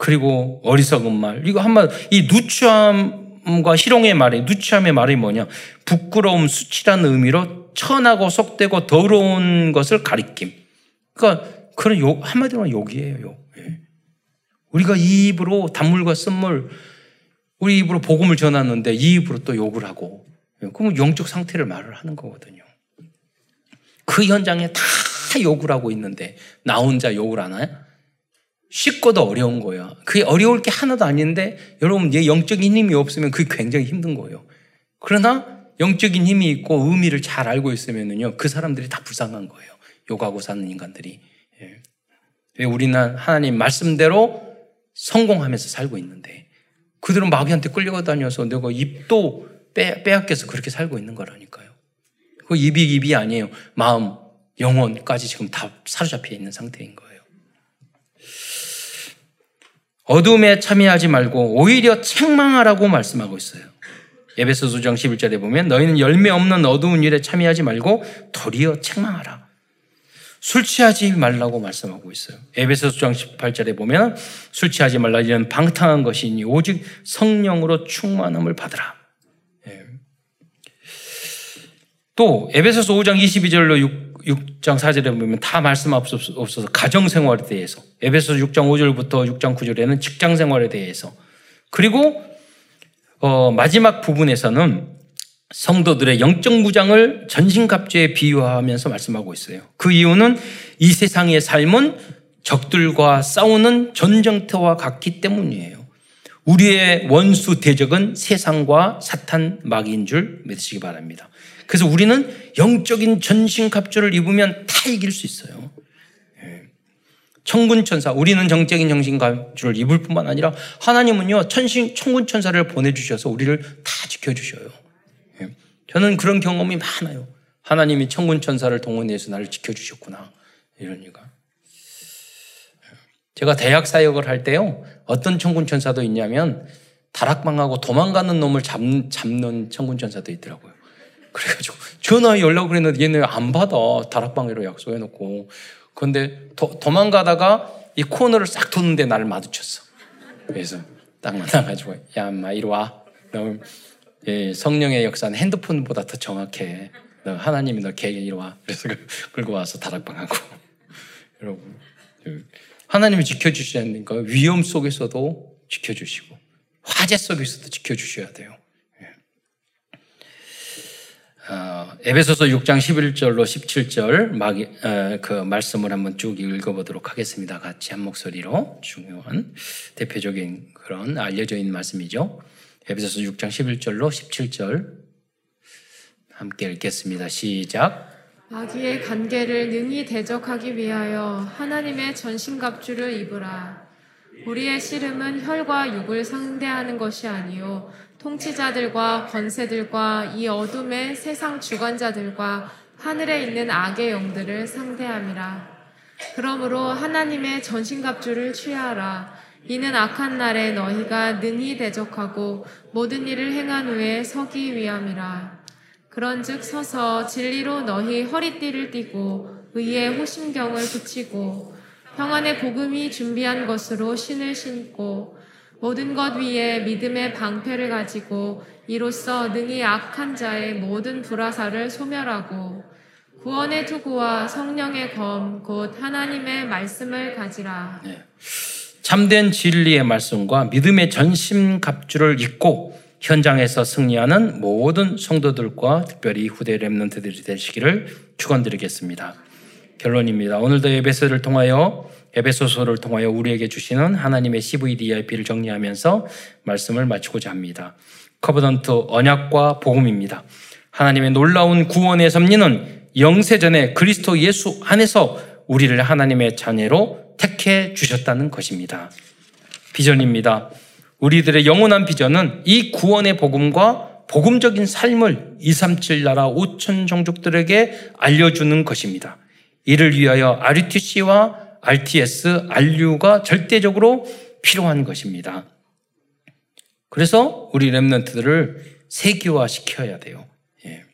그리고 어리석은 말. 이거 한마디, 이 누추함과 희롱의 말이, 누추함의 말이 뭐냐? 부끄러움, 수치라는 의미로 천하고 속되고 더러운 것을 가리킴. 그러니까 그런 욕, 한마디로 욕이에요, 욕. 예. 우리가 이 입으로 단물과 쓴물, 우리 입으로 복음을 전하는데 이 입으로 또 욕을 하고, 예. 그러면 영적 상태를 말을 하는 거거든요. 그 현장에 다 욕을 하고 있는데, 나 혼자 욕을 하나요? 쉽고도 어려운 거예요. 그게 어려울 게 하나도 아닌데 여러분 내 영적인 힘이 없으면 그게 굉장히 힘든 거예요. 그러나 영적인 힘이 있고 의미를 잘 알고 있으면은요 그 사람들이 다 불쌍한 거예요. 욕하고 사는 인간들이. 예. 왜 우리는 하나님 말씀대로 성공하면서 살고 있는데 그들은 마귀한테 끌려다녀서 내가 입도 빼, 빼앗겨서 그렇게 살고 있는 거라니까요. 그 입이 입이 아니에요. 마음, 영혼까지 지금 다 사로잡혀 있는 상태인 거예요. 어둠에 참여하지 말고 오히려 책망하라고 말씀하고 있어요. 에베소서 5장 11절에 보면 너희는 열매 없는 어두운 일에 참여하지 말고 도리어 책망하라. 술 취하지 말라고 말씀하고 있어요. 에베소서 5장 18절에 보면 술 취하지 말라 이런 방탕한 것이니 오직 성령으로 충만함을 받으라. 예. 또 에베소서 5장 22절로 6장 4절에 보면 다 말씀 없어서 가정 생활에 대해서 에베소 6장 5절부터 6장 9절에는 직장 생활에 대해서 그리고 어, 마지막 부분에서는 성도들의 영적 무장을 전신갑주에 비유하면서 말씀하고 있어요. 그 이유는 이 세상의 삶은 적들과 싸우는 전쟁터와 같기 때문이에요. 우리의 원수 대적은 세상과 사탄 마귀인 줄 믿으시기 바랍니다. 그래서 우리는 영적인 전신 갑주를 입으면 다 이길 수 있어요. 예. 천군 천사, 우리는 정적인 정신감주를 입을 뿐만 아니라 하나님은요, 천신, 천군 천사를 보내주셔서 우리를 다 지켜주셔요. 예. 저는 그런 경험이 많아요. 하나님이 천군 천사를 동원해서 나를 지켜주셨구나. 이런 이가. 제가 대학 사역을 할 때요, 어떤 천군 천사도 있냐면, 다락방하고 도망가는 놈을 잡, 잡는 천군 천사도 있더라고요. 그래가지고 전화 연락을 했는데 얘네 안 받아. 다락방으로 약속해놓고. 그런데 도, 도망가다가 이 코너를 싹 도는데 나를 마주쳤어. 그래서 딱 만나가지고 야, 엄마 이리 와. 너 예, 성령의 역사는 핸드폰보다 더 정확해. 너 하나님이 너 계획에 이리 와. 그래서 끌고 와서 다락방하고. 여러분 하나님이 지켜주시니까 위험 속에서도 지켜주시고 화재 속에서도 지켜주셔야 돼요. 어, 에베소서 6장 11절로 17절 막, 어, 그 말씀을 한번 쭉 읽어보도록 하겠습니다. 같이 한 목소리로 중요한 대표적인 그런 알려져 있는 말씀이죠. 에베소서 6장 11절로 17절 함께 읽겠습니다. 시작. 마귀의 관계를 능히 대적하기 위하여 하나님의 전신갑주를 입으라. 우리의 씨름은 혈과 육을 상대하는 것이 아니요 통치자들과 권세들과 이 어둠의 세상 주관자들과 하늘에 있는 악의 영들을 상대함이라. 그러므로 하나님의 전신갑주를 취하라. 이는 악한 날에 너희가 능히 대적하고 모든 일을 행한 후에 서기 위함이라. 그런즉 서서 진리로 너희 허리띠를 띠고 의의 호심경을 붙이고 평안의 복음이 준비한 것으로 신을 신고 모든 것 위에 믿음의 방패를 가지고 이로써 능히 악한 자의 모든 불화사를 소멸하고 구원의 투구와 성령의 검, 곧 하나님의 말씀을 가지라. 네. 참된 진리의 말씀과 믿음의 전심 갑주를 입고 현장에서 승리하는 모든 성도들과 특별히 후대 렘넌트들이 되시기를 축원드리겠습니다. 결론입니다. 오늘도 예배서를 통하여 에베소서를 통하여 우리에게 주시는 하나님의 CVDIP를 정리하면서 말씀을 마치고자 합니다. Covenant 언약과 복음입니다. 하나님의 놀라운 구원의 섭리는 영세전에 그리스도 예수 안에서 우리를 하나님의 자녀로 택해 주셨다는 것입니다. 비전입니다. 우리들의 영원한 비전은 이 구원의 복음과 복음적인 삶을 237 나라 5천 종족들에게 알려주는 것입니다. 이를 위하여 RUTC와 RTS, RU가 절대적으로 필요한 것입니다. 그래서 우리 랩런트들을 세계화 시켜야 돼요. 예.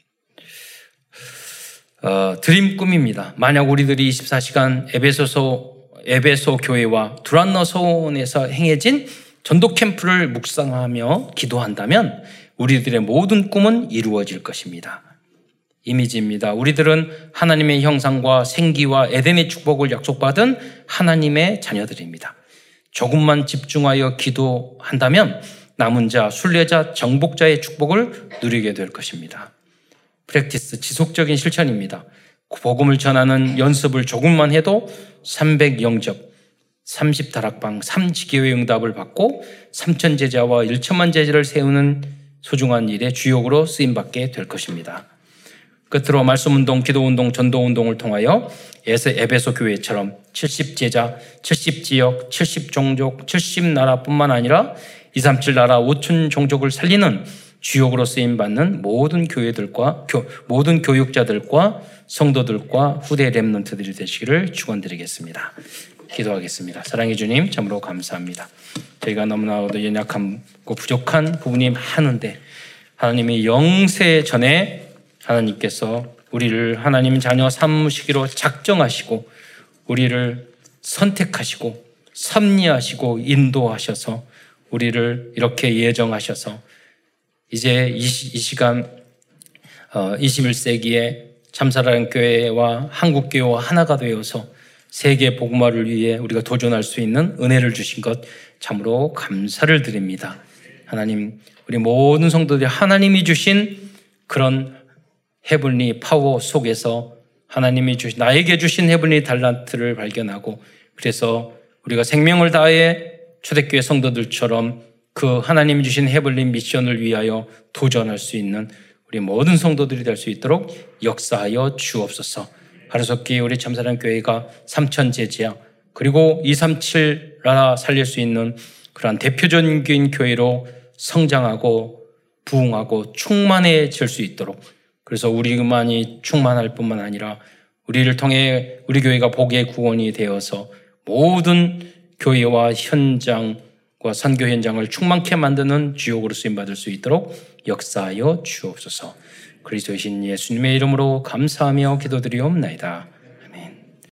어, 드림 꿈입니다. 만약 우리들이 24시간 에베소서 에베소 교회와 두란노 소원에서 행해진 전도 캠프를 묵상하며 기도한다면 우리들의 모든 꿈은 이루어질 것입니다. 이미지입니다. 우리들은 하나님의 형상과 생기와 에덴의 축복을 약속받은 하나님의 자녀들입니다. 조금만 집중하여 기도한다면 남은 자, 순례자, 정복자의 축복을 누리게 될 것입니다. 프랙티스, 지속적인 실천입니다. 복음을 전하는 연습을 조금만 해도 300 영접, 30 다락방, 3지교회 응답을 받고 3천 제자와 1천만 제자를 세우는 소중한 일의 주역으로 쓰임받게 될 것입니다. 끝으로 말씀운동, 기도운동, 전도운동을 통하여 에베소 교회처럼 70제자, 70지역, 70종족, 70나라뿐만 아니라 237 나라 5천 종족을 살리는 주역으로 쓰임 받는 모든 교회들과 교, 모든 교육자들과 성도들과 후대 랩런트들이 되시기를 축원드리겠습니다. 기도하겠습니다. 사랑해 주님, 참으로 감사합니다. 저희가 너무나도 연약하고 부족한 부분이 많은데 하나님이 영세 전에 하나님께서 우리를 하나님 자녀 삼으시기로 작정하시고 우리를 선택하시고 섭리하시고 인도하셔서 우리를 이렇게 예정하셔서 이제 이, 시간 21세기에 어, 참사랑 교회와 한국 교회와 하나가 되어서 세계 복음화를 위해 우리가 도전할 수 있는 은혜를 주신 것 참으로 감사를 드립니다. 하나님, 우리 모든 성도들이 하나님이 주신 그런 heavenly 파워 속에서 하나님이 주신 나에게 주신 heavenly 달란트를 발견하고 그래서 우리가 생명을 다해 초대교회 성도들처럼 그 하나님이 주신 heavenly 미션을 위하여 도전할 수 있는 우리 모든 성도들이 될 수 있도록 역사하여 주옵소서. 하루속히 우리 참사랑 교회가 삼천 제자야 그리고 237 나라 살릴 수 있는 그러한 대표적인 교회로 성장하고 부흥하고 충만해질 수 있도록 그래서 우리만이 충만할 뿐만 아니라 우리를 통해 우리 교회가 복의 구원이 되어서 모든 교회와 현장과 선교 현장을 충만케 만드는 주역으로 쓰임 받을 수 있도록 역사하여 주옵소서. 그리스도이신 예수님의 이름으로 감사하며 기도드리옵나이다.